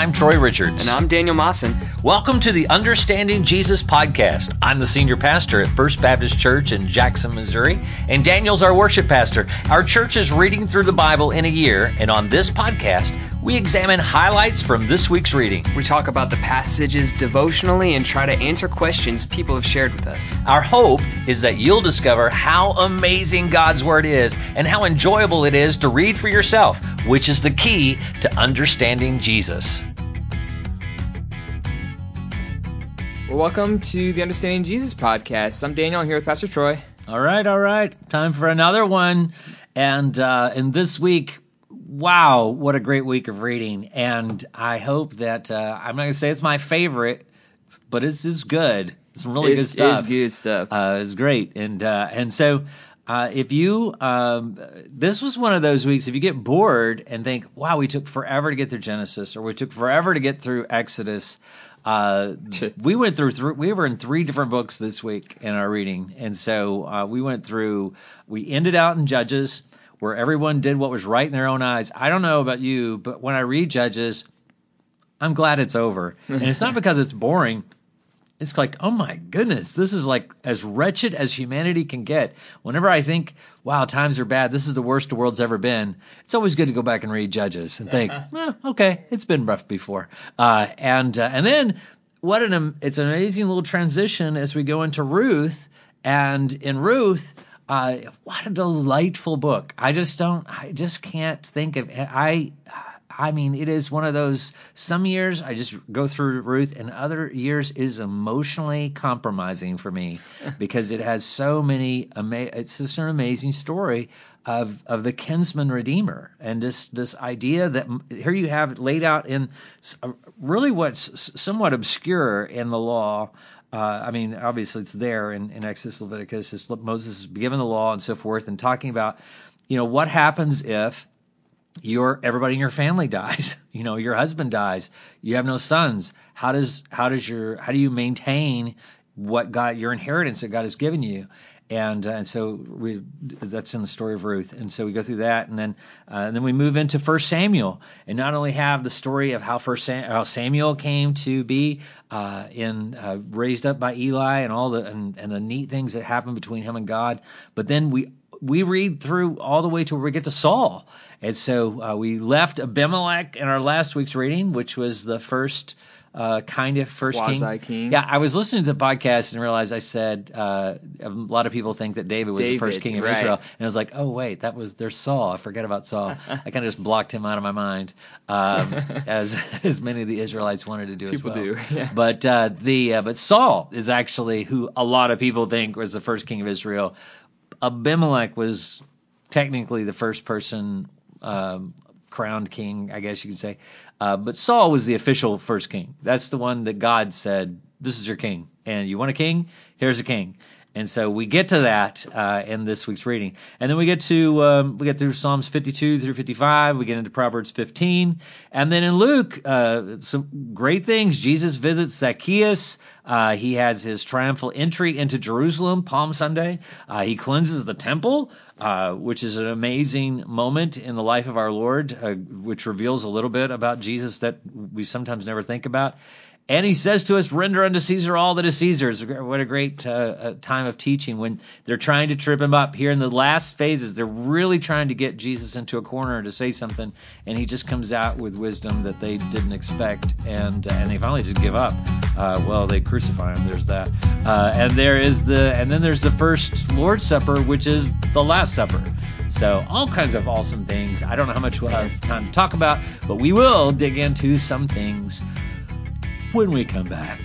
I'm Troy Richards. And I'm Daniel Mawson. Welcome to the Understanding Jesus podcast. I'm the senior pastor at First Baptist Church in Jackson, Missouri, and Daniel's our worship pastor. Our church is reading through the Bible in a year, and on this podcast, we examine highlights from this week's reading. We talk about the passages devotionally and try to answer questions people have shared with us. Our hope is that you'll discover how amazing God's Word is and how enjoyable it is to read for yourself, which is the key to understanding Jesus. Well, welcome to the Understanding Jesus podcast. I'm Daniel. I'm here with Pastor Troy. All right, all right. Time for another one. And uh, and this week wow, what a great week of reading. And I hope that uh, I'm not going to say it's my favorite, but it's, it's good. It's some really it's, good stuff. It's good stuff. Uh, it's great. And uh, and so uh, if you um, this was one of those weeks if you get bored and think, wow, we took forever to get through Genesis or we took forever to get through Exodus. Uh, we went through th- we were in three different books this week in our reading, and so uh, we went through. We ended out in Judges where everyone did what was right in their own eyes. I don't know about you, but when I read Judges, I'm glad it's over. And it's not because it's boring. It's like, oh my goodness, this is like as wretched as humanity can get. Whenever I think, wow, times are bad, this is the worst the world's ever been, it's always good to go back and read Judges and think, eh, okay, it's been rough before. Uh, and uh, and then what an it's an amazing little transition as we go into Ruth. And in Ruth, uh, what a delightful book. I just don't, I just can't think of, I, I mean, it is one of those, some years I just go through Ruth and other years is emotionally compromising for me because it has so many, ama- it's just an amazing story of, of the kinsman redeemer and this, this idea that here you have it laid out in really what's somewhat obscure in the law uh, I mean, obviously it's there in, in Exodus, Leviticus. It's, Moses is given the law and so forth, and talking about, you know, what happens if your everybody in your family dies. You know, your husband dies. You have no sons. How does how does your how do you maintain what God your inheritance that God has given you? and uh, and so we that's in the story of Ruth, and so we go through that, and then uh, and then we move into First Samuel, and not only have the story of how First Sam, how Samuel came to be uh, in uh, raised up by Eli, and all the and, and the neat things that happen between him and God, but then we we read through all the way to where we get to Saul, and so uh, we left Abimelech in our last week's reading, which was the first uh, kind of first Quasi king. king. Yeah, I was listening to the podcast and realized I said uh, a lot of people think that David was David, the first king of right. Israel, and I was like, oh wait, that was there's Saul. I forget about Saul. I kind of just blocked him out of my mind, um, as as many of the Israelites wanted to do people as well. do. Yeah. But uh, the uh, but Saul is actually who a lot of people think was the first king of Israel. Abimelech was technically the first person um, crowned king, I guess you could say. Uh, but Saul was the official first king. That's the one that God said, "This is your king, and you want a king? Here's a king." And so we get to that uh, in this week's reading, and then we get to um, we get through Psalms 52 through 55. We get into Proverbs 15, and then in Luke, uh, some great things. Jesus visits Zacchaeus. Uh, he has his triumphal entry into Jerusalem, Palm Sunday. Uh, he cleanses the temple, uh, which is an amazing moment in the life of our Lord, uh, which reveals a little bit about Jesus that we sometimes never think about. And he says to us, render unto Caesar all that is Caesar's. What a great uh, time of teaching when they're trying to trip him up. Here in the last phases, they're really trying to get Jesus into a corner to say something, and he just comes out with wisdom that they didn't expect, and uh, and they finally just give up. Uh, well, they crucify him. There's that, uh, and there is the, and then there's the first Lord's Supper, which is the Last Supper. So all kinds of awesome things. I don't know how much we'll have time to talk about, but we will dig into some things when we come back.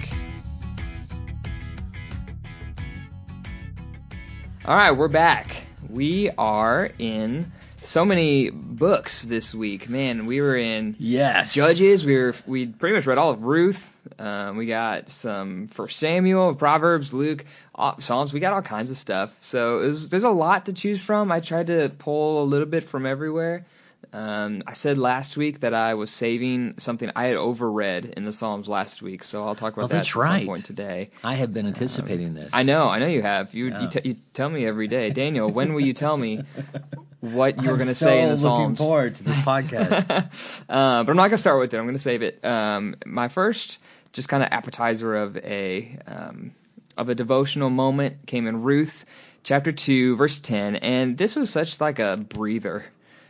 All right, we're back. We are in so many books this week. Man, we were in Yes. Judges. We were we pretty much read all of Ruth. Um, we got some First Samuel, Proverbs, Luke, all, Psalms. We got all kinds of stuff. So it was, there's a lot to choose from. I tried to pull a little bit from everywhere. Um, I said last week that I was saving something I had overread in the Psalms last week, so I'll talk about Oh, that at right. some point today. I have been anticipating this. I know, I know you have. You Yeah. you, t- you tell me every day, Daniel. When will you tell me what you were going to so say in the Psalms? looking forward to this podcast. uh, but I'm not going to start with it. I'm going to save it. Um, my first, just kind of appetizer of a um, of a devotional moment came in Ruth chapter two, verse ten, and this was such like a breather,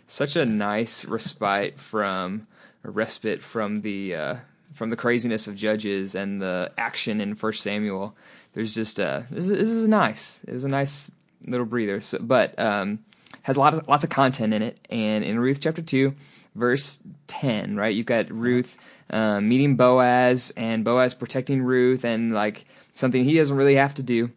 such a nice respite from a respite from the uh, from the craziness of Judges and the action in First Samuel. There's just a this is, this is nice. It was a nice little breather. So, but um, has a lot of lots of content in it. And in Ruth chapter two, verse ten, right? You've got Ruth um, meeting Boaz and Boaz protecting Ruth and like something he doesn't really have to do.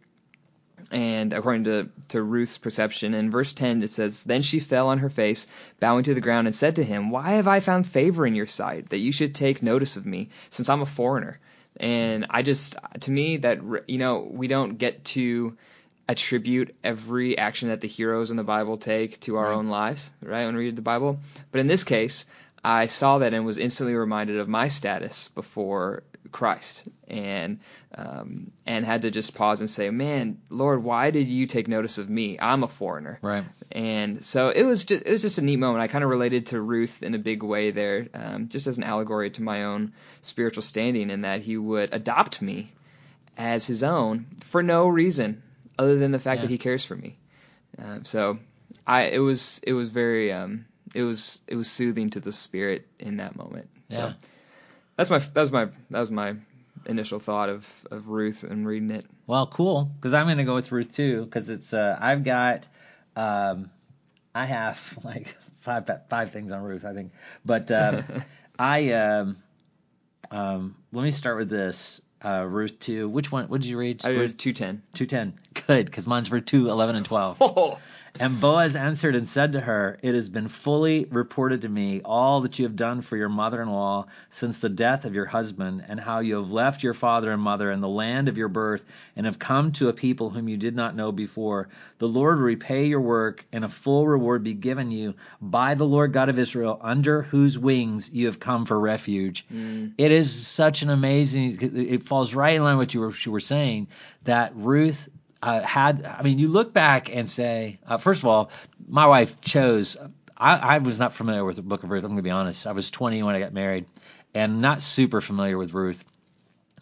And according to, to Ruth's perception, in verse 10 it says, Then she fell on her face, bowing to the ground, and said to him, Why have I found favor in your sight, that you should take notice of me, since I'm a foreigner? And I just, to me, that, you know, we don't get to attribute every action that the heroes in the Bible take to our Right. own lives, right, when we read the Bible. But in this case, I saw that and was instantly reminded of my status before Christ, and um, and had to just pause and say, "Man, Lord, why did you take notice of me? I'm a foreigner." right. And so it was just it was just a neat moment. I kind of related to Ruth in a big way there, um, just as an allegory to my own spiritual standing, in that He would adopt me as His own for no reason other than the fact Yeah. that He cares for me. Um, so I it was it was very um, it was it was soothing to the spirit in that moment. Yeah. So that's my that was my that was my initial thought of of Ruth and reading it. Well, cool. Because I'm going to go with Ruth too. Because it's uh, I've got um, I have like five five things on Ruth, I think. But um, I um, um, let me start with this. Uh, Ruth two. Which one? What did you read? I read two ten. two ten. Good, because mine's for two eleven and twelve. Oh, And Boaz answered and said to her, It has been fully reported to me all that you have done for your mother in law since the death of your husband, and how you have left your father and mother and the land of your birth, and have come to a people whom you did not know before. The Lord repay your work, and a full reward be given you by the Lord God of Israel, under whose wings you have come for refuge. Mm. It is such an amazing, it falls right in line with what you were, you were saying, that Ruth uh, had I mean, you look back and say, uh, first of all, my wife chose. I, I was not familiar with the Book of Ruth. I'm going to be honest. I was 20 when I got married, and not super familiar with Ruth,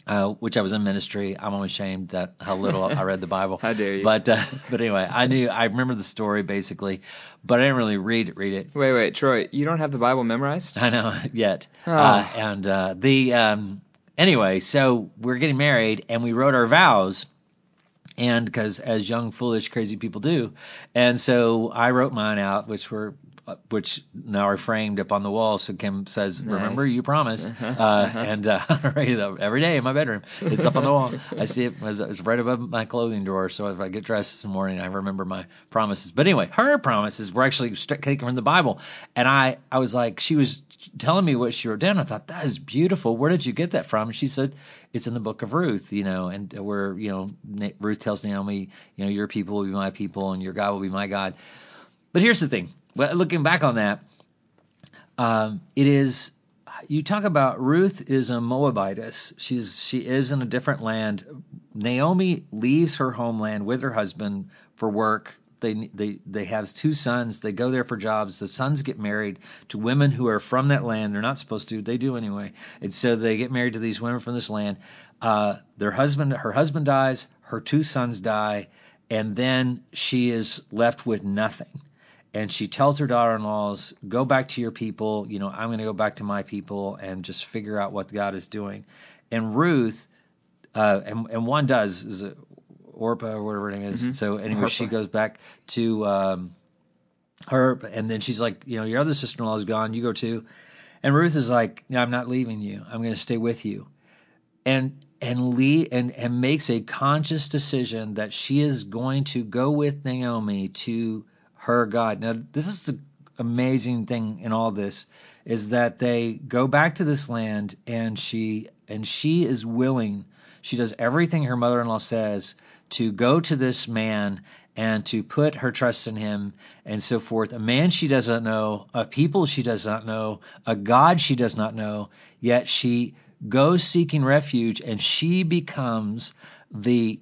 uh, which I was in ministry. I'm always ashamed that how little I read the Bible. How dare you. But uh, but anyway, I knew I remember the story basically, but I didn't really read it. Read it. wait, wait, Troy, you don't have the Bible memorized? I know yet. Oh. Uh, and uh, the um, anyway, so we're getting married, and we wrote our vows, and because as young, foolish, crazy people do, and so I wrote mine out, which were. Uh, Which now are framed up on the wall, so Kim says, "Remember, you promised." Uh, and uh, every day in my bedroom, it's up on the wall. I see it as it's right above my clothing drawer. So if I get dressed this morning, I remember my promises. But anyway, her promises were actually taken from the Bible, and I, I was like, she was telling me what she wrote down. I thought that is beautiful. Where did you get that from? She said, it's in the book of Ruth, you know, and where you know Na- Ruth tells Naomi, you know, your people will be my people, and your God will be my God. But here's the thing. Well, looking back on that, um, it is you talk about Ruth is a Moabitess. She's she is in a different land. Naomi leaves her homeland with her husband for work. They they they have two sons. They go there for jobs. The sons get married to women who are from that land. They're not supposed to. They do anyway. And so they get married to these women from this land. Uh, their husband, her husband dies. Her two sons die, and then she is left with nothing and she tells her daughter-in-laws, "Go back to your people. You know, I'm going to go back to my people and just figure out what God is doing." And Ruth, uh, and and one does is it Orpah or whatever her name is. So anyway, she goes back to um, her, and then she's like, "You know, your other sister-in-law is gone. You go too." And Ruth is like, "No, I'm not leaving you. I'm going to stay with you." And and Lee and and makes a conscious decision that she is going to go with Naomi to her God. Now, this is the amazing thing in all this is that they go back to this land and she and she is willing. She does everything her mother-in-law says to go to this man and to put her trust in him and so forth. A man she does not know, a people she does not know, a God she does not know, yet she goes seeking refuge and she becomes the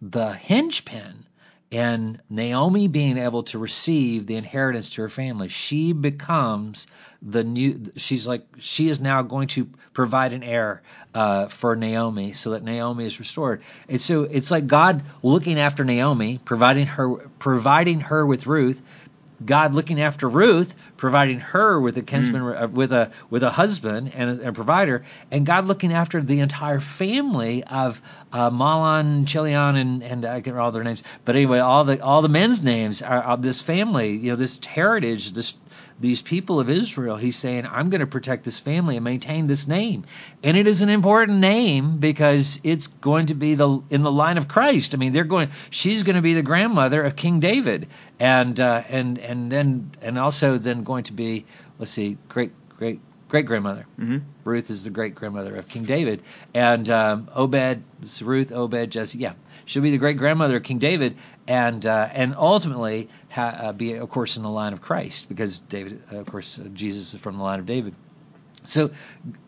the hinge pin and Naomi being able to receive the inheritance to her family, she becomes the new. She's like she is now going to provide an heir uh, for Naomi, so that Naomi is restored. And so it's like God looking after Naomi, providing her providing her with Ruth, God looking after Ruth, providing her with a kinsman, mm. with a with a husband and a, a, provider, and God looking after the entire family of uh, Chilion, and and I can't remember all their names, but anyway, all the all the men's names are of this family, you know, this heritage, this these people of Israel, he's saying, I'm going to protect this family and maintain this name. And it is an important name because it's going to be the in the line of Christ. I mean, they're going she's going to be the grandmother of King David and uh, and and then and also then going to be let's see, great great great grandmother. Mm-hmm. Ruth is the great grandmother of King David, and um, Obed, Ruth, Obed, Jesse. Yeah, she'll be the great grandmother of King David, and uh, and ultimately ha- uh, be, of course, in the line of Christ, because David, uh, of course, uh, Jesus is from the line of David. So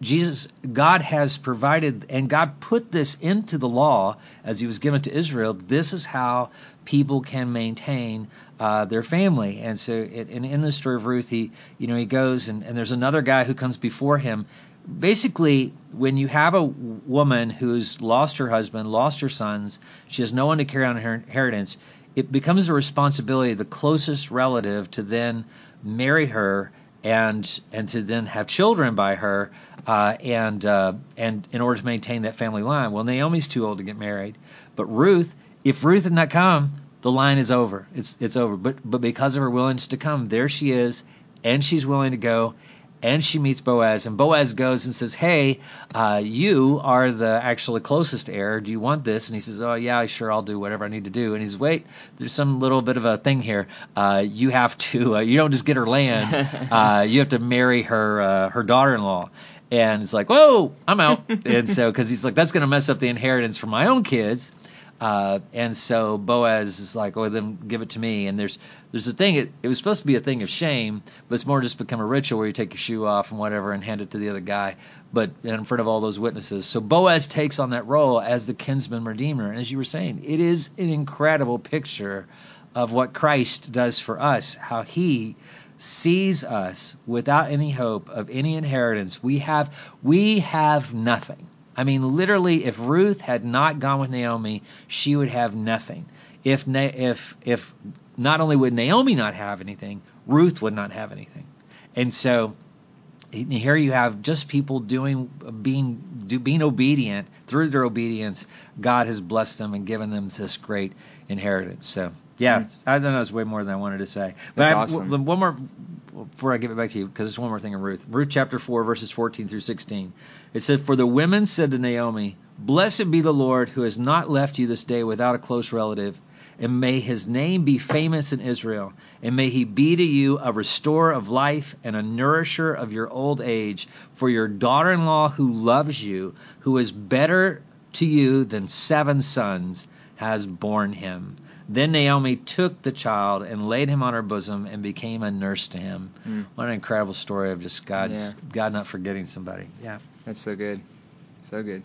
Jesus, God has provided, and God put this into the law as He was given to Israel. This is how people can maintain uh, their family. And so, in the story of Ruth, he, you know, he goes and, and there's another guy who comes before him. Basically, when you have a woman who's lost her husband, lost her sons, she has no one to carry on her inheritance. It becomes the responsibility of the closest relative to then marry her and and to then have children by her, uh, and uh, and in order to maintain that family line. Well, Naomi's too old to get married, but Ruth, if Ruth had not come, the line is over. It's it's over. But but because of her willingness to come, there she is, and she's willing to go, and she meets Boaz, and Boaz goes and says, "Hey, uh, you are the actually closest heir. Do you want this?" And he says, "Oh yeah, sure, I'll do whatever I need to do." And he's, "Wait, there's some little bit of a thing here. Uh, you have to. Uh, you don't just get her land. Uh, you have to marry her uh, her daughter-in-law." And it's like, "Whoa, I'm out." and so because he's like, "That's going to mess up the inheritance for my own kids." Uh, and so Boaz is like, "Oh, then give it to me." And there's there's a thing. It, it was supposed to be a thing of shame, but it's more just become a ritual where you take your shoe off and whatever and hand it to the other guy, but in front of all those witnesses. So Boaz takes on that role as the kinsman redeemer. And as you were saying, it is an incredible picture of what Christ does for us, how He sees us without any hope of any inheritance. We have we have nothing I mean, literally, if Ruth had not gone with Naomi, she would have nothing. If if if not only would Naomi not have anything, Ruth would not have anything. And so here you have just people doing being do, being obedient through their obedience. God has blessed them and given them this great inheritance. So yeah, mm-hmm. I don't know. It's way more than I wanted to say. But That's I, awesome. one more before I give it back to you, because there's one more thing in Ruth. Ruth chapter four, verses 14 through 16. It said, "For the women said to Naomi, Blessed be the Lord who has not left you this day without a close relative." And may his name be famous in Israel, and may he be to you a restorer of life and a nourisher of your old age. For your daughter in law who loves you, who is better to you than seven sons, has borne him. Then Naomi took the child and laid him on her bosom and became a nurse to him. Mm. What an incredible story of just God's yeah. God not forgetting somebody. Yeah. That's so good. So good.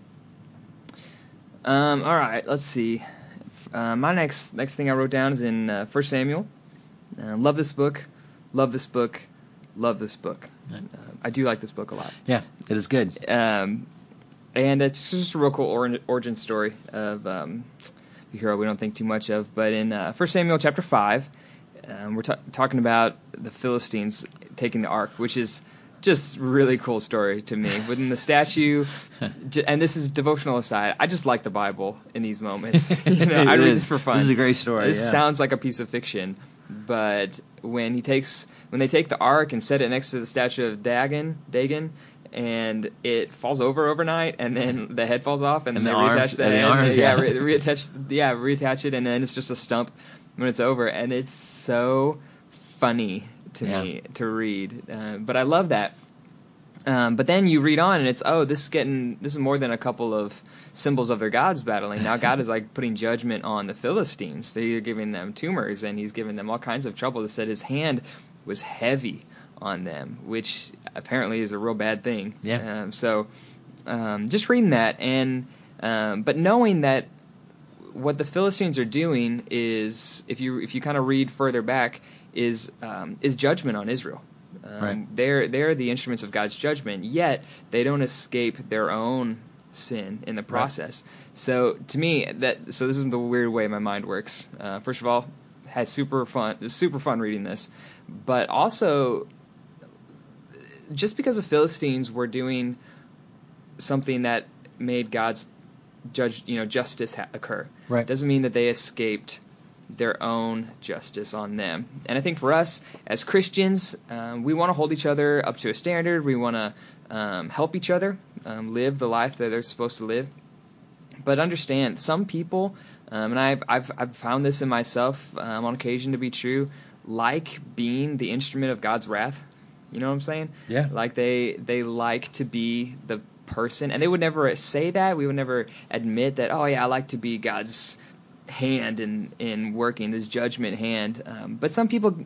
Um, all right, let's see. Uh, my next next thing I wrote down is in uh, 1 Samuel. Uh, love this book. Love this book. Love this book. Uh, I do like this book a lot. Yeah, it is good. Um, and it's just a real cool origin story of um, hero we don't think too much of. But in uh, 1 Samuel chapter 5, um, we're t- talking about the Philistines taking the ark, which is just really cool story to me. Within the statue, and this is devotional aside, I just like the Bible in these moments. you know, I read is. this for fun. This is a great story. This yeah. sounds like a piece of fiction, but when he takes when they take the ark and set it next to the statue of Dagon, Dagon, and it falls over overnight, and then the head falls off, and, and then the they arms, reattach that end, arms, yeah, yeah re- reattach, yeah, reattach it, and then it's just a stump when it's over, and it's so funny to yeah. me to read. Uh, but I love that. Um, but then you read on, and it's oh, this is getting this is more than a couple of symbols of their gods battling. Now God is like putting judgment on the Philistines. They're giving them tumors, and He's giving them all kinds of trouble. It said His hand was heavy on them, which apparently is a real bad thing. Yeah. Um, so um, just reading that, and um, but knowing that what the Philistines are doing is, if you if you kind of read further back, is um, is judgment on Israel. Um, Right. They're they're the instruments of God's judgment, yet they don't escape their own sin in the process. Right. So to me, that so this is the weird way my mind works. Uh, first of all, had super fun, super fun reading this, but also just because the Philistines were doing something that made God's judge, you know, justice ha- occur, Right. doesn't mean that they escaped their own justice on them. And I think for us as Christians, um, we want to hold each other up to a standard. We want to um, help each other um, live the life that they're supposed to live. But understand, some people, um, and I've, I've I've found this in myself um, on occasion to be true, like being the instrument of God's wrath. You know what I'm saying? Yeah. Like they they like to be the person, and they would never say that. We would never admit that. Oh yeah, I like to be God's hand in in working this judgment hand. Um, but some people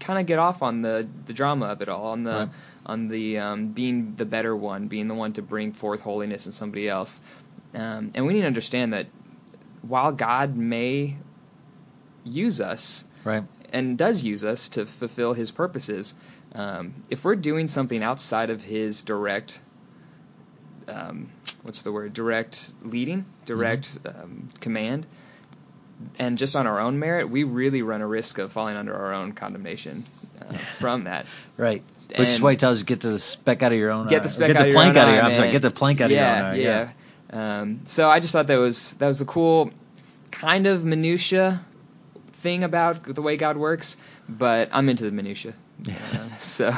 kind of get off on the the drama of it all, on the Right. on the um, being the better one, being the one to bring forth holiness in somebody else. Um, and we need to understand that while God may use us Right. and does use us to fulfill His purposes, um, if we're doing something outside of His direct, um, what's the word, direct leading, direct um, command, and just on our own merit, we really run a risk of falling under our own condemnation uh, from that. Right. Which is why he tells you get the speck out of your own get the speck get out the of plank your out own of your eye, I'm sorry, get the plank out yeah, of your own eye. Yeah. Um, so I just thought that was that was a cool kind of minutia thing about the way God works, but I'm into the minutia. Uh, so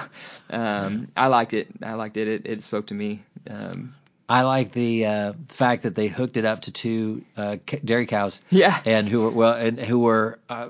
um, I liked it. I liked it. It, it spoke to me. Um, I like the uh, fact that they hooked it up to two uh, dairy cows. Yeah. And who were well, and who were uh,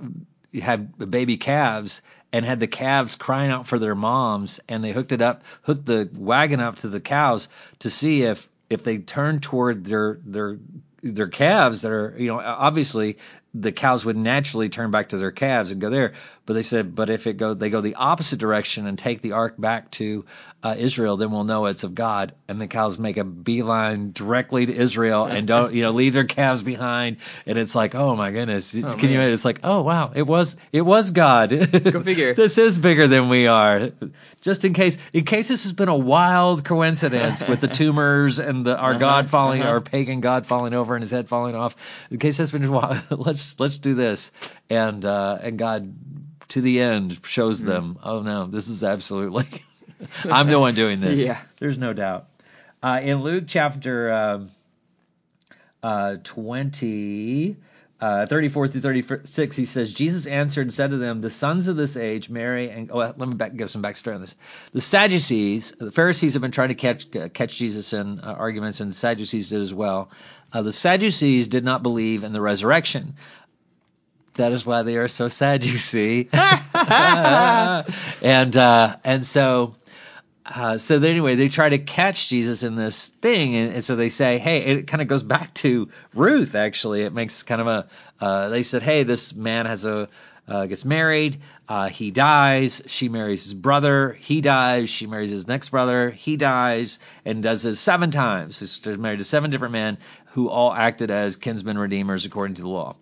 had baby calves and had the calves crying out for their moms, and they hooked it up, hooked the wagon up to the cows to see if if they turned toward their their their calves that are you know obviously the cows would naturally turn back to their calves and go there but they said but if it go they go the opposite direction and take the ark back to uh, Israel then we'll know it's of God. And the cows make a beeline directly to Israel and don't you know leave their calves behind. And it's like oh my goodness. Can you it's like oh wow. It was it was God. Go figure. this is bigger than we are. Just in case in case this has been a wild coincidence with the tumors and the our God falling uh-huh. our pagan God falling over and his head falling off. In case that's been let's let's do this. And uh and God to the end shows them oh no this is absolutely I'm the one doing this. Yeah. there's no doubt. Uh in Luke chapter um uh 20 uh, 34 through 36, he says, Jesus answered and said to them, The sons of this age marry and. Oh, let me back, give some backstory on this. The Sadducees, the Pharisees have been trying to catch uh, catch Jesus in uh, arguments, and the Sadducees did as well. Uh, the Sadducees did not believe in the resurrection. That is why they are so sad, you see. and uh, and so uh, so anyway, they try to catch Jesus in this thing, and, and so they say, "Hey," it kind of goes back to Ruth. Actually, it makes kind of a. Uh, they said, "Hey, this man has a uh, gets married, uh, he dies, she marries his brother, he dies, she marries his next brother, he dies, and does this seven times. He's married to seven different men who all acted as kinsmen redeemers according to the law."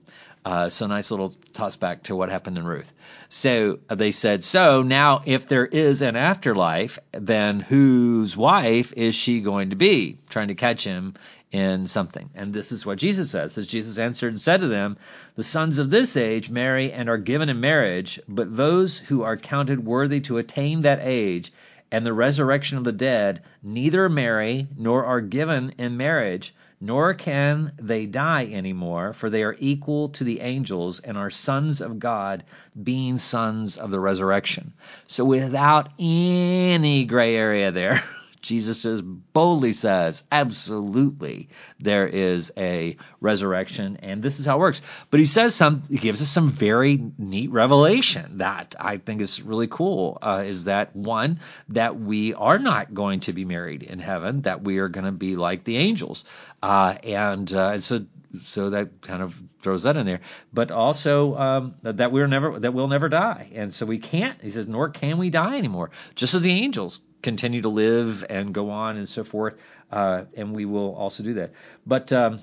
Uh, so nice little toss back to what happened in Ruth. So uh, they said, so now if there is an afterlife, then whose wife is she going to be? Trying to catch him in something. And this is what Jesus says. As Jesus answered and said to them, the sons of this age marry and are given in marriage, but those who are counted worthy to attain that age and the resurrection of the dead neither marry nor are given in marriage nor can they die anymore, for they are equal to the angels and are sons of God, being sons of the resurrection. So without any gray area there, Jesus boldly says, absolutely, there is a resurrection, and this is how it works. But he says some, he gives us some very neat revelation that I think is really cool. Uh, is that one that we are not going to be married in heaven, that we are going to be like the angels, uh, and uh, and so so that kind of throws that in there. But also um, that we're never that we'll never die, and so we can't. He says, nor can we die anymore, just as the angels continue to live and go on and so forth, uh, and we will also do that. But um,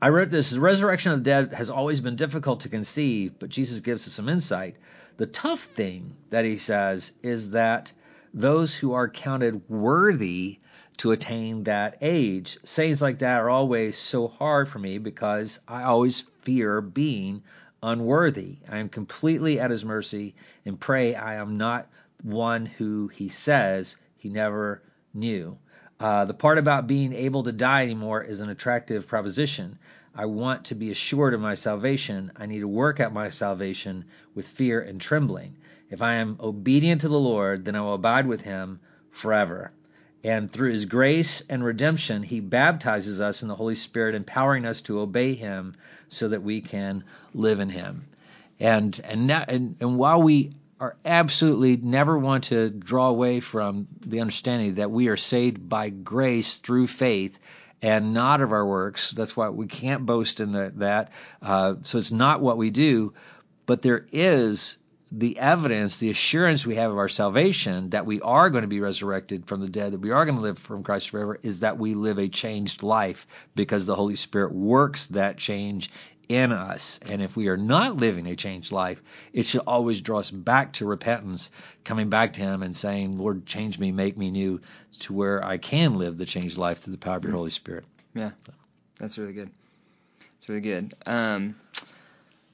I wrote this the resurrection of the dead has always been difficult to conceive, but Jesus gives us some insight. The tough thing that he says is that those who are counted worthy to attain that age. Sayings like that are always so hard for me because I always fear being unworthy. I am completely at his mercy and pray I am not one who he says he never knew. Uh, the part about being able to die anymore is an attractive proposition. I want to be assured of my salvation. I need to work at my salvation with fear and trembling. If I am obedient to the Lord, then I will abide with him forever. And through his grace and redemption, he baptizes us in the Holy Spirit, empowering us to obey him so that we can live in him. And and now, and, and while we are absolutely never want to draw away from the understanding that we are saved by grace through faith and not of our works. That's why we can't boast in the, that. Uh, so it's not what we do, but there is the evidence, the assurance we have of our salvation that we are going to be resurrected from the dead, that we are going to live from Christ forever, is that we live a changed life because the Holy Spirit works that change in us. And if we are not living a changed life, it should always draw us back to repentance, coming back to Him and saying, Lord, change me, make me new to where I can live the changed life through the power of your Holy Spirit. Yeah, that's really good. That's really good. Um,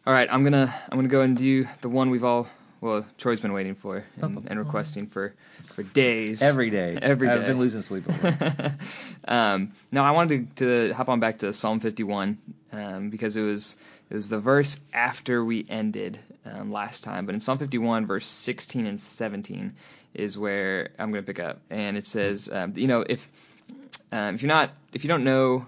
all right, I'm gonna I'm gonna go and do the one we've all well Troy's been waiting for and, and requesting for for days. Every day. Every day. I've been losing sleep over it. um, no, I wanted to, to hop on back to Psalm 51 um, because it was it was the verse after we ended um, last time. But in Psalm 51, verse 16 and 17 is where I'm going to pick up, and it says, um, you know, if um, if you're not if you don't know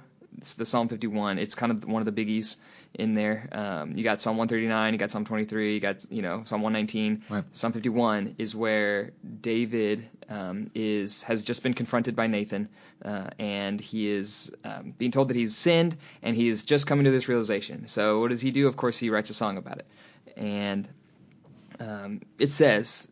the Psalm 51, it's kind of one of the biggies in there. Um, you got Psalm 139, you got Psalm 23, you got you know Psalm 119. Right. Psalm 51 is where David um, is has just been confronted by Nathan, uh, and he is um, being told that he's sinned, and he is just coming to this realization. So what does he do? Of course, he writes a song about it, and um, it says.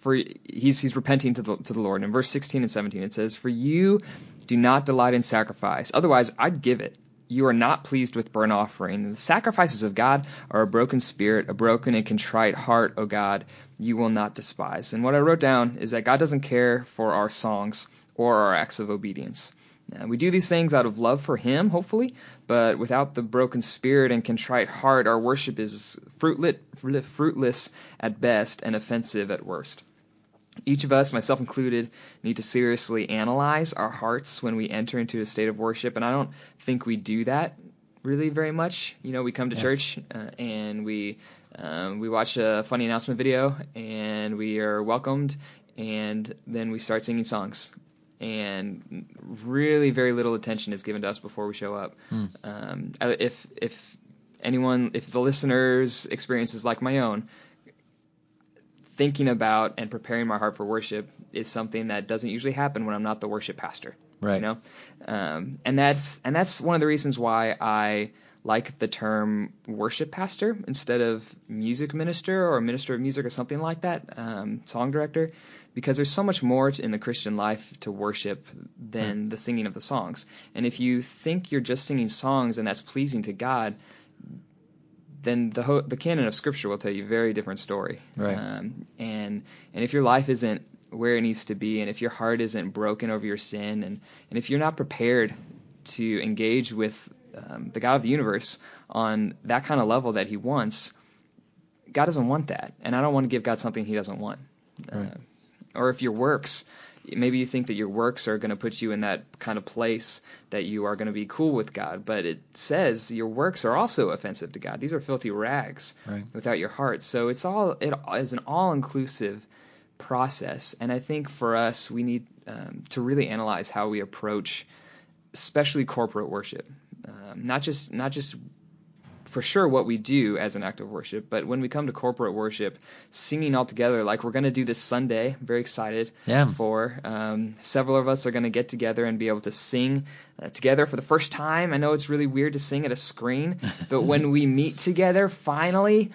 For he's he's repenting to the to the Lord. In verse 16 and 17, it says, "For you do not delight in sacrifice; otherwise, I'd give it you are not pleased with burnt offering. The sacrifices of God are a broken spirit, a broken and contrite heart, O God, you will not despise. And what I wrote down is that God doesn't care for our songs or our acts of obedience. Now, we do these things out of love for Him, hopefully, but without the broken spirit and contrite heart, our worship is fruitless at best and offensive at worst. Each of us, myself included, need to seriously analyze our hearts when we enter into a state of worship, and I don't think we do that really very much. You know, we come to yeah. church uh, and we um, we watch a funny announcement video and we are welcomed, and then we start singing songs. And really, very little attention is given to us before we show up. Hmm. Um, if if anyone, if the listeners' experience is like my own, thinking about and preparing my heart for worship is something that doesn't usually happen when I'm not the worship pastor. Right. You know, um, and that's and that's one of the reasons why I like the term worship pastor instead of music minister or minister of music or something like that, um, song director, because there's so much more in the Christian life to worship than right. the singing of the songs. And if you think you're just singing songs and that's pleasing to God, then the ho- the canon of Scripture will tell you a very different story. Right. Um, and and if your life isn't where it needs to be, and if your heart isn't broken over your sin, and and if you're not prepared to engage with um, the God of the universe on that kind of level that He wants, God doesn't want that, and I don't want to give God something He doesn't want. Right. Uh, or if your works maybe you think that your works are going to put you in that kind of place that you are going to be cool with God, but it says your works are also offensive to God. These are filthy rags right. without your heart. So it's all it is an all-inclusive process, and I think for us we need um, to really analyze how we approach, especially corporate worship, um, not just not just for sure what we do as an act of worship, but when we come to corporate worship, singing all together, like we're going to do this Sunday, I'm very excited yeah. for. Um, several of us are going to get together and be able to sing uh, together for the first time. I know it's really weird to sing at a screen, but when we meet together finally,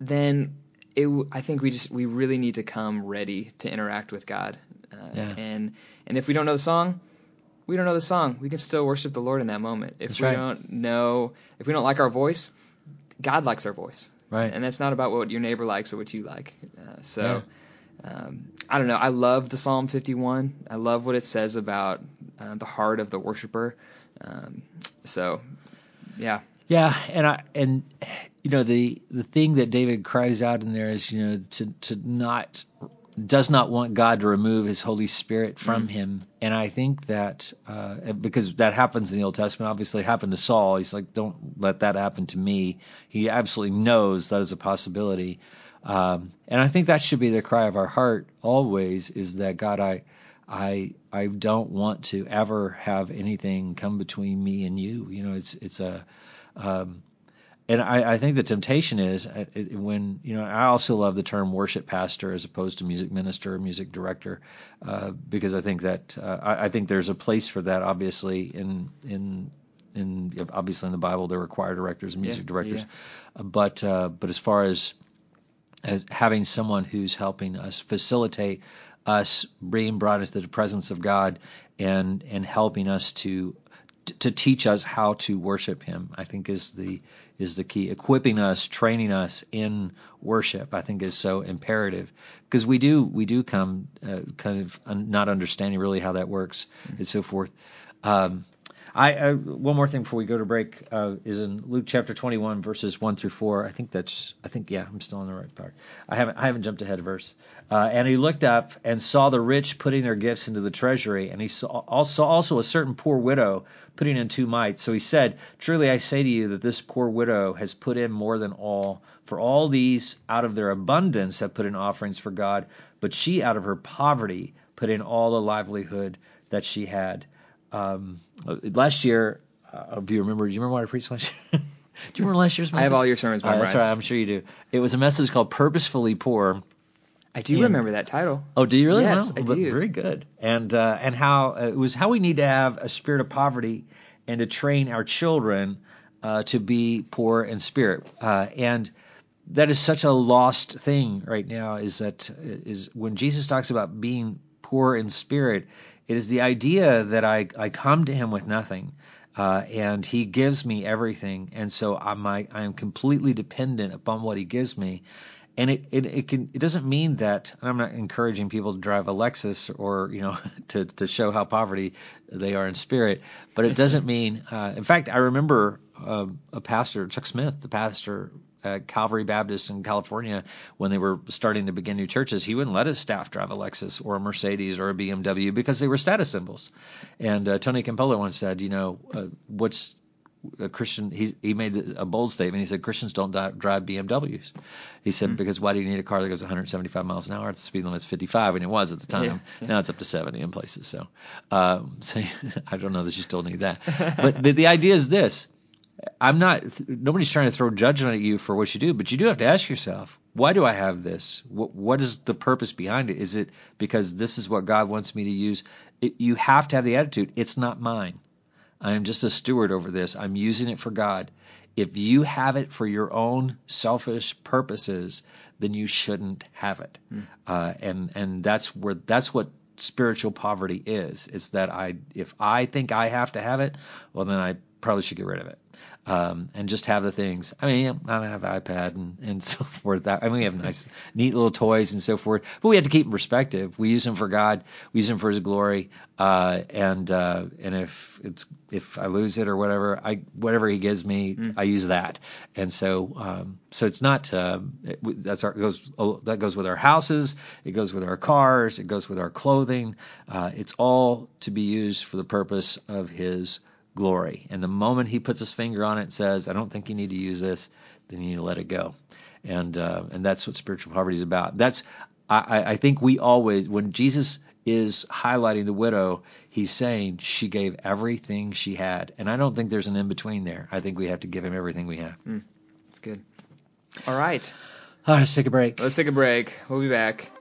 then it, I think we just we really need to come ready to interact with God. Uh, yeah. And and if we don't know the song, we don't know the song, we can still worship the Lord in that moment. If That's we right. don't know, if we don't like our voice, God likes our voice. Right. And that's not about what your neighbor likes or what you like. Uh, so, um, I don't know. I love the Psalm 51. I love what it says about uh, the heart of the worshiper. Um, so, yeah. Yeah, and I and you know the the thing that David cries out in there is you know to to not does not want God to remove His Holy Spirit from him, and I think that uh, because that happens in the Old Testament, obviously happened to Saul. He's like, don't let that happen to me. He absolutely knows that is a possibility, um, and I think that should be the cry of our heart always: is that God, I. I I don't want to ever have anything come between me and you. You know, it's it's a um, and I, I think the temptation is uh, when you know I also love the term worship pastor as opposed to music minister or music director uh, because I think that uh, I, I think there's a place for that obviously in in in obviously in the Bible there are choir directors and music Yeah, directors, yeah. Uh, but uh, but as far as as having someone who's helping us facilitate us being brought into the presence of God and and helping us to to teach us how to worship him i think is the is the key. Equipping us training us in worship i think is so imperative. Because we do we do come uh, kind of un- not understanding really how that works and so forth. Um, I, I one more thing before we go to break uh, is in Luke chapter 21 verses 1 through 4. I think that's I think yeah I'm still in the right part. I haven't I haven't jumped ahead a verse. Uh, and he looked up and saw the rich putting their gifts into the treasury, and he saw also also a certain poor widow putting in two mites. So he said, Truly I say to you that this poor widow has put in more than all, for all these out of their abundance have put in offerings for God, but she out of her poverty put in all the livelihood that she had um, last year, uh, do you remember? Do you remember what I preached last year? do you remember last year's message? I have all your sermons Uh, that's memorized. right. I'm sure you do. It was a message called "Purposefully Poor." I do And- remember that title. Oh, do you really? Yes. I do. Very good. And uh, and how uh, it was how we need to have a spirit of poverty and to train our children uh, to be poor in spirit. Uh, and that is such a lost thing right now. Is that is when Jesus talks about being poor in spirit, it is the idea that I I come to Him with nothing. Uh, and he gives me everything, and so I'm I, I am completely dependent upon what he gives me, and it, it, it can it doesn't mean that and I'm not encouraging people to drive a Lexus or you know to to show how poverty they are in spirit, but it doesn't mean. Uh, in fact, I remember uh, a pastor, Chuck Smith, the pastor at Calvary Baptist in California, when they were starting to begin new churches, he wouldn't let his staff drive a Lexus or a Mercedes or a BMW because they were status symbols. And uh, Tony Campolo once said, you know, uh, what's a Christian, he, he made a bold statement. He said, Christians don't di- drive BMWs. He said, because why do you need a car that goes 175 miles an hour at the speed limit's 55? And it was at the time. Yeah. Now it's up to 70 in places. So, um, so I don't know that you still need that. But the, the idea is this. I'm not, nobody's trying to throw judgment at you for what you do, but you do have to ask yourself, why do I have this? What, what is the purpose behind it? Is it because this is what God wants me to use? It, you have to have the attitude, it's not mine. I am just a steward over this. I'm using it for God. If you have it for your own selfish purposes, then you shouldn't have it. Uh, and and that's where that's what spiritual poverty is. It's that I if I think I have to have it, well then I probably should get rid of it. Um, and just have the things. I mean, I have iPad and, and so forth. I mean, we have nice, neat little toys and so forth, but we have to keep in perspective. We use them for God. We use them for His glory. Uh, and uh, and if it's if I lose it or whatever, I whatever He gives me, I use that. And so um, so it's not um, it, that's our goes that goes with our houses. It goes with our cars. It goes with our clothing. Uh, it's all to be used for the purpose of His glory. And the moment he puts his finger on it and says, I don't think you need to use this, then you need to let it go. And uh, and that's what spiritual poverty is about. That's I, I think we always when Jesus is highlighting the widow, he's saying she gave everything she had. And I don't think there's an in between there. I think we have to give him everything we have. That's good. All right. Oh, let's take a break. Let's take a break. We'll be back.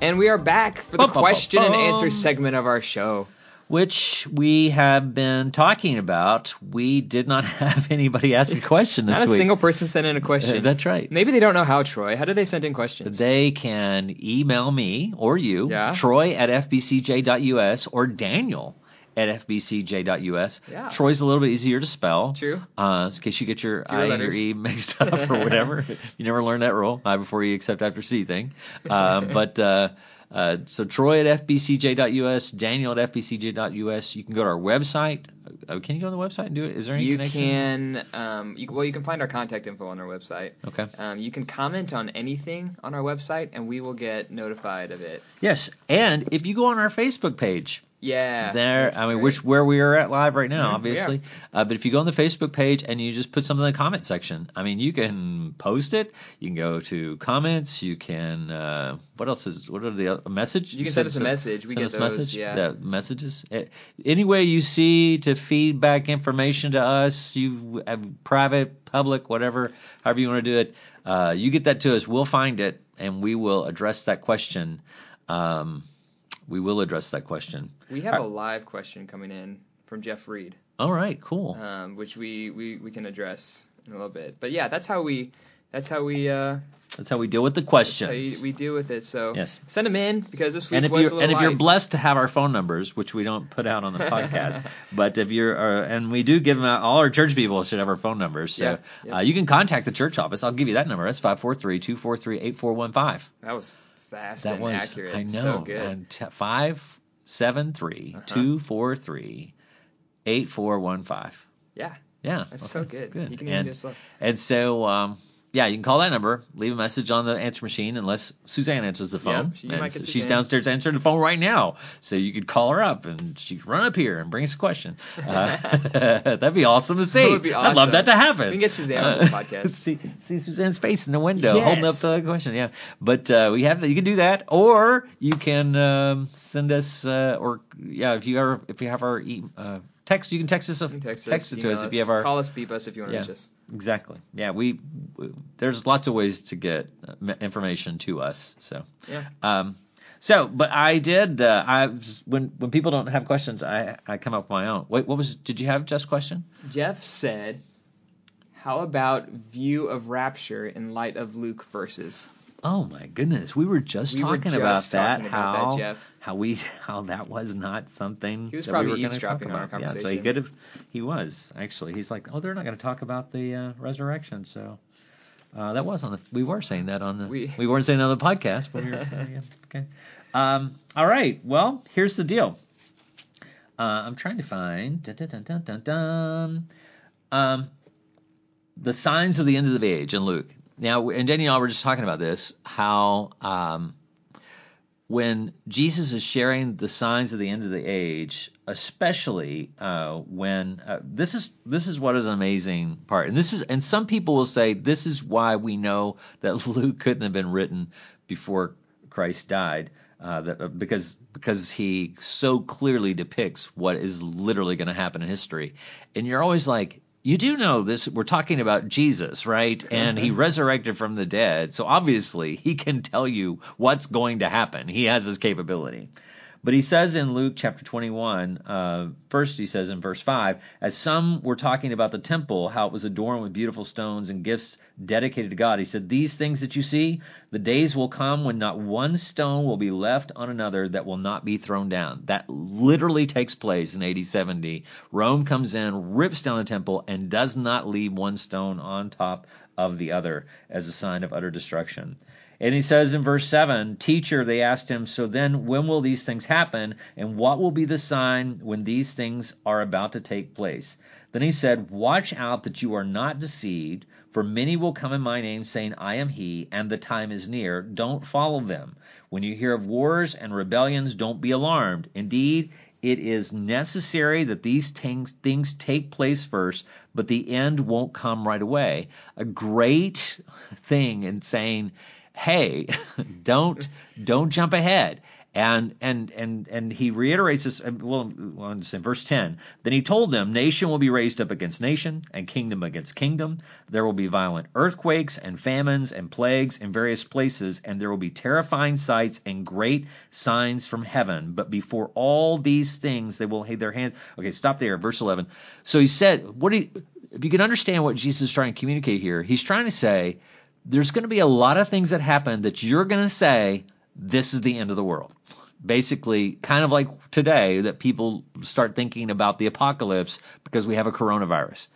And we are back for the question and answer segment of our show. which we have been talking about. We did not have anybody ask a question this Not a week. single person sent in a question. Uh, that's right. Maybe they don't know how, Troy. How do they send in questions? They can email me or you, Yeah. Troy at fbcj.us or Daniel at fbcj.us. Yeah. Troy's a little bit easier to spell. True. Uh, in case you get your Fewer I letters. and your E mixed up or whatever. you never learned that rule. I before you accept after C thing. Uh, but uh, uh, so Troy at fbcj.us, Daniel at fbcj.us. You can go to our website. Uh, can you go on the website and do it? Is there any connection? you connection? can, um, you, well, you can find our contact info on our website. Okay. Um, you can comment on anything on our website, and we will get notified of it. Yes, and if you go on our Facebook page, Yeah. there i mean great. which where we are at live right now Mhm, obviously uh, but if you go on the facebook page and you just put something in the comment section i mean you can post it you can go to comments you can uh, what else is what are the a message You can said send us a message. We send get us those, message yeah. the messages any way you see to feedback information to us you have private public whatever however you want to do it uh, you get that to us we'll find it and we will address that question um, we will address that question We have a live question coming in from Jeff Reed, all right, cool. um, which we, we, we can address in a little bit. But yeah, that's how we that's how we uh, That's how we deal with the that's how questions. you, we deal with it. So Yes. send them in because this week and if was a you're little and if you're blessed to have our phone numbers, which we don't put out on the podcast, but if you're uh, and we do give them out, all our church people should have our phone numbers. So Yeah, yeah. Uh, you can contact the church office. I'll give you that number. That's 543-243-8415. that was fast That and was accurate. I know. So good. And t- 573-243-8415. yeah, Yeah. that's okay, so good. Good. You can even and. And so, um, yeah, you can call that number, leave a message on the answer machine, unless Suzanne answers the phone. She- And might get she's downstairs answering the phone right now, so you could call her up and she'd run up here and bring us a question. Uh, that'd be awesome to see. Be I'd love that to happen. We can get Suzanne on this podcast. see, see Suzanne's face in the window, holding up the question. Yeah, but uh, we have you can do that, or you can um, send us, uh, or yeah, if you ever if you have our e- uh, text, you can text us. You can text, text us, it to us if you have our call us, beep us if you want to yeah, reach us. exactly. Yeah, we, we there's lots of ways to get uh, information to us. So, Yeah. um, so but I did. Uh, I was- when when people don't have questions, I I come up with my own. Wait, what was? Did you have just question? Jeff said, "How about view of rapture in light of Luke verses?" Oh my goodness, we were just We were talking just about that. talking about that, how Jeff. how we how that was not something He was that probably we were going to talk eavesdropping on our about. Yeah, so he could have. He was actually. He's like, oh, they're not going to talk about the uh, resurrection. So uh, that was on the. We were saying that on the. We, We- weren't saying that on the podcast, but we were saying yeah. Okay. Um, all right. Well, here's the deal. Uh, I'm trying to find. Dun, dun, dun, dun, dun, dun. Um, the signs of the end of the age in Luke. Now, and Danny and I were just talking about this, how um, when Jesus is sharing the signs of the end of the age, especially uh, when uh, this is this is what is an amazing part, and this is and some people will say this is why we know that Luke couldn't have been written before Christ died. Uh, that, uh, because because he so clearly depicts what is literally going to happen in history, and you're always like, you do know this. We're talking about Jesus, right? Uh-huh. And he resurrected from the dead, so obviously he can tell you what's going to happen. He has this capability. But he says in Luke chapter 21, uh, first he says in verse 5, as some were talking about the temple, how it was adorned with beautiful stones and gifts dedicated to God, he said, These things that you see, the days will come when not one stone will be left on another that will not be thrown down. That literally takes place in AD 70. Rome comes in, rips down the temple, and does not leave one stone on top of the other as a sign of utter destruction. And he says in verse 7, Teacher, they asked him, So then when will these things happen? And what will be the sign when these things are about to take place? Then he said, Watch out that you are not deceived, for many will come in my name, saying, I am he, and the time is near. Don't follow them. When you hear of wars and rebellions, don't be alarmed. Indeed, it is necessary that these things, things take place first, but the end won't come right away. A great thing in saying, hey, don't don't jump ahead. And and and and he reiterates this. Well, in verse ten, then he told them, "Nation will be raised up against nation, and kingdom against kingdom. There will be violent earthquakes and famines and plagues in various places, and there will be terrifying sights and great signs from heaven. But before all these things, they will lay their hands." Okay, stop there. Verse eleven. So he said, "What do you, if you can understand what Jesus is trying to communicate here? He's trying to say." There's going to be a lot of things that happen that you're going to say, this is the end of the world. Basically, kind of like today, that people start thinking about the apocalypse because we have a coronavirus.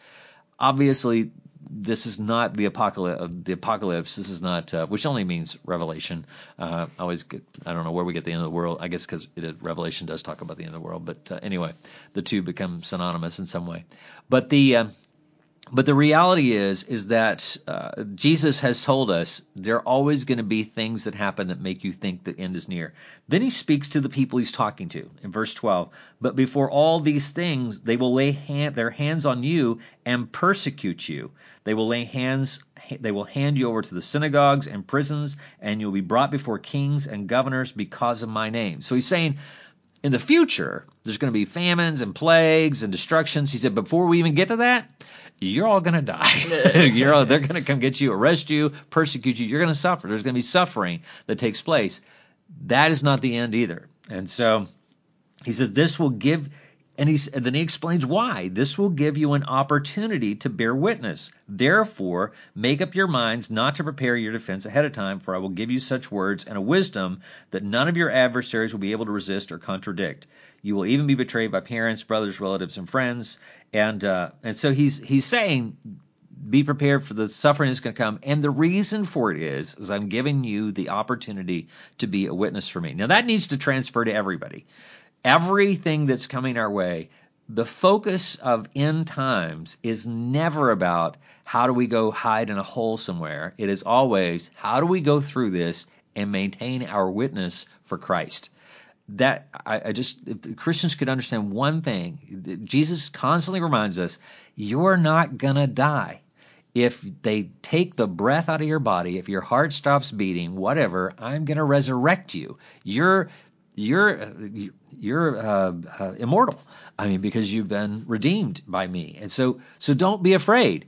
Obviously, this is not the apocalypse. The apocalypse. This is not, uh, which only means Revelation. Uh, I always get. I don't know where we get the end of the world. I guess because Revelation does talk about the end of the world. But uh, anyway, the two become synonymous in some way. But the uh, but the reality is is that uh, Jesus has told us there are always going to be things that happen that make you think the end is near. Then he speaks to the people he's talking to in verse 12. But before all these things, they will lay hand, their hands on you and persecute you. They will lay hands they will hand you over to the synagogues and prisons and you'll be brought before kings and governors because of my name. So he's saying in the future, there's going to be famines and plagues and destructions. He said, before we even get to that, you're all going to die. you're all, they're going to come get you, arrest you, persecute you. You're going to suffer. There's going to be suffering that takes place. That is not the end either. And so he said, this will give and, he, and then he explains why. This will give you an opportunity to bear witness. Therefore, make up your minds not to prepare your defense ahead of time, for I will give you such words and a wisdom that none of your adversaries will be able to resist or contradict. You will even be betrayed by parents, brothers, relatives, and friends. And uh, and so he's he's saying be prepared for the suffering that's going to come. And the reason for it is, is I'm giving you the opportunity to be a witness for me. Now that needs to transfer to everybody everything that's coming our way, the focus of end times is never about how do we go hide in a hole somewhere. It is always how do we go through this and maintain our witness for Christ. That I, I just if Christians could understand one thing, Jesus constantly reminds us, you're not gonna die. If they take the breath out of your body, if your heart stops beating, whatever, I'm to resurrect you. You're you're you're uh, uh, immortal. I mean, because you've been redeemed by me, and so so don't be afraid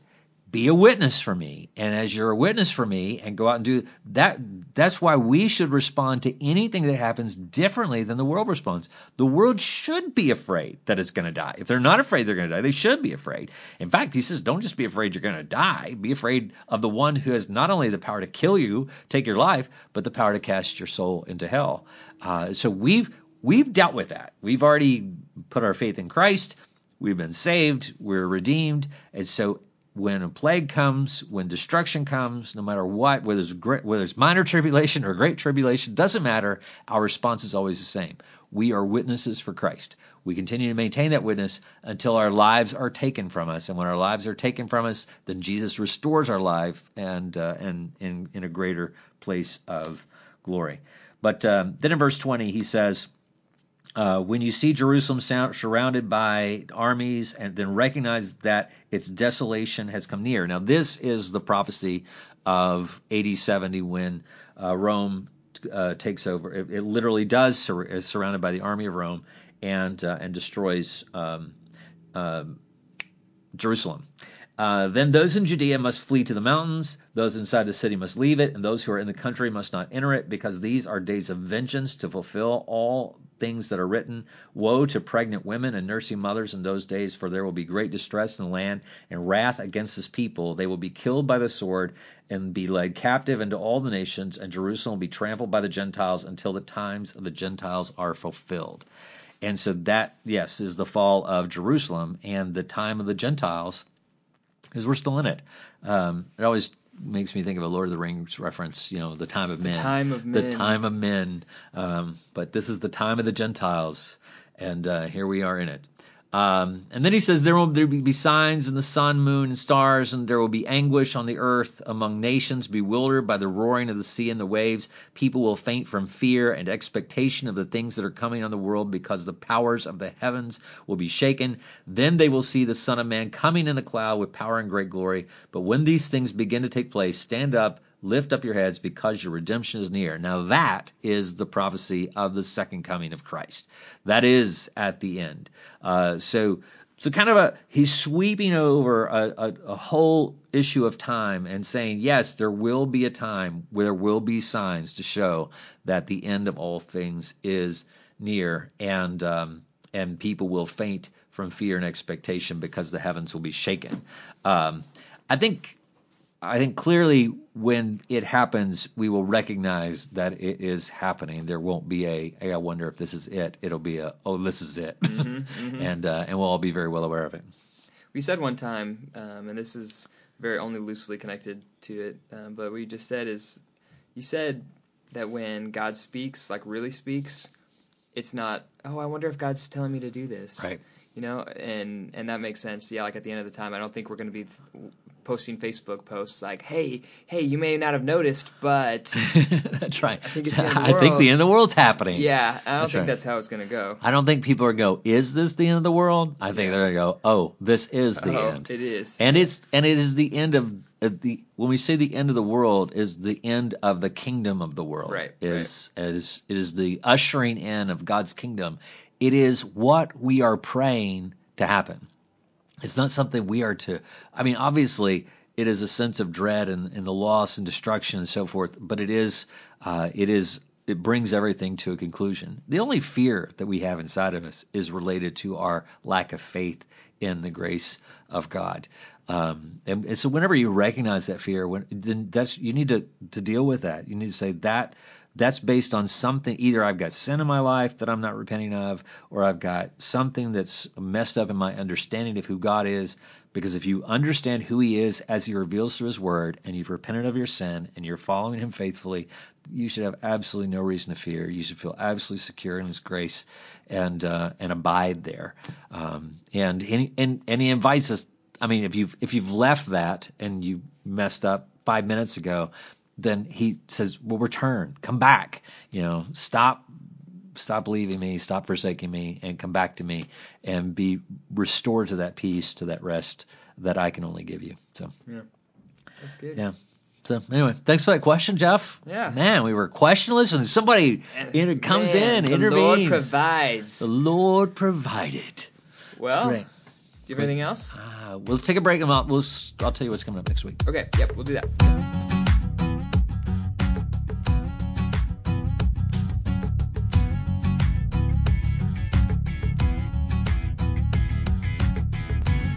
be a witness for me. And as you're a witness for me and go out and do that, that's why we should respond to anything that happens differently than the world responds. The world should be afraid that it's going to die. If they're not afraid they're going to die, they should be afraid. In fact, he says, don't just be afraid you're going to die. Be afraid of the one who has not only the power to kill you, take your life, but the power to cast your soul into hell. Uh, so we've, we've dealt with that. We've already put our faith in Christ. We've been saved. We're redeemed. And so when a plague comes, when destruction comes, no matter what, whether it's, great, whether it's minor tribulation or great tribulation, doesn't matter. Our response is always the same. We are witnesses for Christ. We continue to maintain that witness until our lives are taken from us. And when our lives are taken from us, then Jesus restores our life and uh, and in, in a greater place of glory. But um, then in verse 20, he says, uh, when you see Jerusalem surrounded by armies, and then recognize that its desolation has come near. Now, this is the prophecy of AD 70 when uh, Rome uh, takes over. It, it, literally does sur- is surrounded by the army of Rome and uh, and destroys um, um Jerusalem. Uh, then those in Judea must flee to the mountains, those inside the city must leave it, and those who are in the country must not enter it, because these are days of vengeance to fulfill all things that are written. Woe to pregnant women and nursing mothers in those days, for there will be great distress in the land and wrath against this people. They will be killed by the sword and be led captive into all the nations, and Jerusalem will be trampled by the Gentiles until the times of the Gentiles are fulfilled. And so that, yes, is the fall of Jerusalem and the time of the Gentiles because we're still in it. Um, it always makes me think of a Lord of the Rings reference, you know, the time of men. The time of men. The time of men. Um, but this is the time of the Gentiles, and uh, here we are in it. Um, and then he says there will there be signs in the sun, moon, and stars, and there will be anguish on the earth among nations, bewildered by the roaring of the sea and the waves. People will faint from fear and expectation of the things that are coming on the world, because the powers of the heavens will be shaken. Then they will see the Son of Man coming in a cloud with power and great glory. But when these things begin to take place, stand up Lift up your heads because your redemption is near. Now that is the prophecy of the second coming of Christ. That is at the end. Uh, so so kind of a he's sweeping over a, a, a, whole issue of time and saying yes there will be a time where there will be signs to show that the end of all things is near and um, and people will faint from fear and expectation because the heavens will be shaken um, i think I think clearly when it happens, we will recognize that it is happening. There won't be a, hey, I wonder if this is it. It'll be a, oh, this is it. Mm-hmm, mm-hmm. and, uh, and we'll all be very well aware of it. We said one time, um, and this is very only loosely connected to it, um, but we just said is, you said that when God speaks, like really speaks, it's not, oh, I wonder if God's telling me to do this. Right you know, and and that makes sense. Yeah, like at the end of the time, I don't think we're going to be posting Facebook posts like, "Hey, hey, you may not have noticed, but that's right. I think it's the end of the world. I think the end of the world's happening." Yeah, I don't that's think right. that's how it's going to go. I don't think people are going to go, "Is this the end of the world?" I think yeah. they're going to go, "Oh, this is the oh, end." It is, and it's and it is the end of the when we say the end of the world is the end of the kingdom of the world. Right. Is right. as it is the ushering in of God's kingdom. It is what we are praying to happen. It's not something we are to. I mean, obviously, it is a sense of dread and, and the loss and destruction and so forth, but it is, uh, it is, it brings everything to a conclusion. The only fear that we have inside of us is related to our lack of faith in the grace of God. Um, and, and, so whenever you recognize that fear, when, then that's you need to to deal with that. You need to say that that's based on something either I've got sin in my life that I'm not repenting of, or I've got something that's messed up in my understanding of who God is. Because if you understand who He is as He reveals through His Word, and you've repented of your sin and you're following Him faithfully, you should have absolutely no reason to fear. You should feel absolutely secure in His grace and uh, and abide there. Um, and, and and He invites us. I mean, if you've if you've left that and you messed up five minutes ago, then he says, "Well, return, come back. You know, stop, stop leaving me, stop forsaking me, and come back to me, and be restored to that peace, to that rest that I can only give you." So, yeah, that's good. Yeah. So anyway, thanks for that question, Jeff. Yeah. Man, we were questionless, and somebody comes man, in, the intervenes. The Lord provides. The Lord provided. Well, do you have anything else? Uh, we'll take a break, and I'll, we'll, I'll tell you what's coming up next week. Okay. Yep, we'll do that.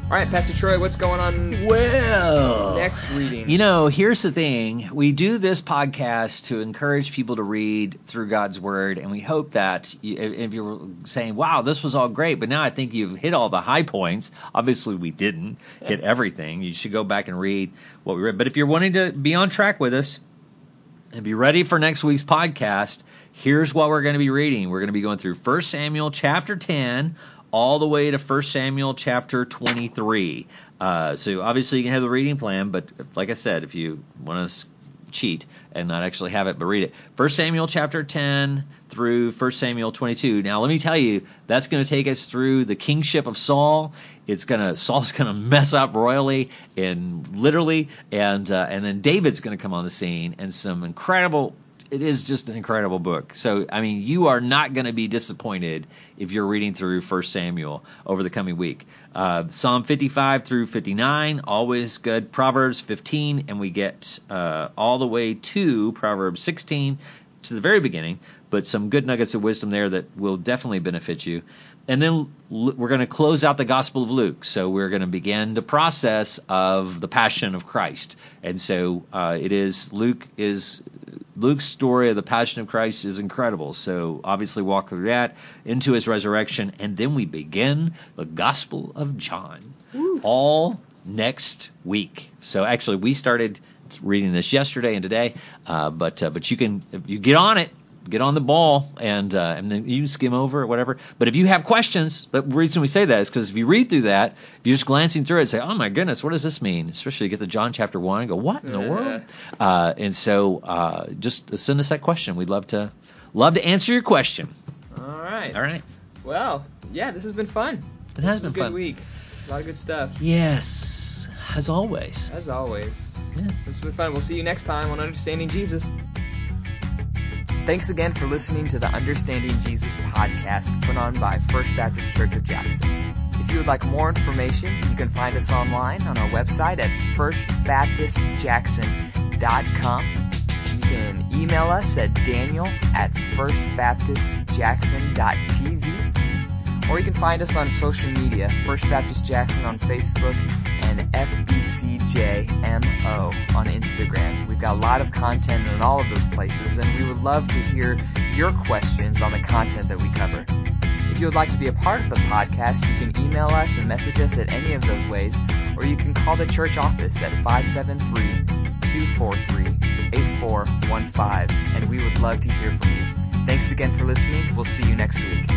All right, Pastor Troy, what's going on? Well, next reading. You know, here's the thing: we do this podcast to encourage people to read through God's Word, and we hope that you, if you're saying, "Wow, this was all great," but now I think you've hit all the high points. Obviously, we didn't hit everything. You should go back and read what we read. But if you're wanting to be on track with us and be ready for next week's podcast, here's what we're going to be reading. We're going to be going through 1 Samuel chapter 10 all the way to 1 Samuel chapter 23. Uh, so obviously you can have the reading plan, but like I said, if you want to cheat and not actually have it, but read it. 1 Samuel chapter 10 through 1 Samuel 22. Now let me tell you, that's going to take us through the kingship of Saul. It's gonna Saul's gonna mess up royally and literally, and uh, and then David's going to come on the scene and some incredible it is just an incredible book. So, I mean, you are not going to be disappointed if you're reading through First Samuel over the coming week. Uh, Psalm 55 through 59, always good. Proverbs 15, and we get uh, all the way to Proverbs 16 to the very beginning, but some good nuggets of wisdom there that will definitely benefit you. And then we're going to close out the Gospel of Luke. So we're going to begin the process of the Passion of Christ. And so uh, it is Luke is Luke's story of the Passion of Christ is incredible. So obviously walk through that into his resurrection, and then we begin the Gospel of John, Woo. all next week. So actually, we started reading this yesterday and today, uh, but uh, but you can you get on it get on the ball and uh, and then you skim over or whatever. But if you have questions, the reason we say that is because if you read through that, if you're just glancing through it, say, "Oh my goodness, what does this mean?" Especially you get to John chapter one and go, "What in the world?" Uh, and so uh, just send us that question. We'd love to love to answer your question. All right. All right. Well, yeah, this has been fun. It this has been a good fun. week. A lot of good stuff. Yes, as always. As always. Yeah. This has been fun. We'll see you next time on Understanding Jesus. Thanks again for listening to the Understanding Jesus podcast put on by First Baptist Church of Jackson. If you would like more information, you can find us online on our website at firstbaptistjackson.com. You can email us at daniel at firstbaptistjackson.tv. Or you can find us on social media, First Baptist Jackson on Facebook and FBCJMO on Instagram. We've got a lot of content in all of those places, and we would love to hear your questions on the content that we cover. If you would like to be a part of the podcast, you can email us and message us at any of those ways, or you can call the church office at 573 243 8415, and we would love to hear from you. Thanks again for listening. We'll see you next week.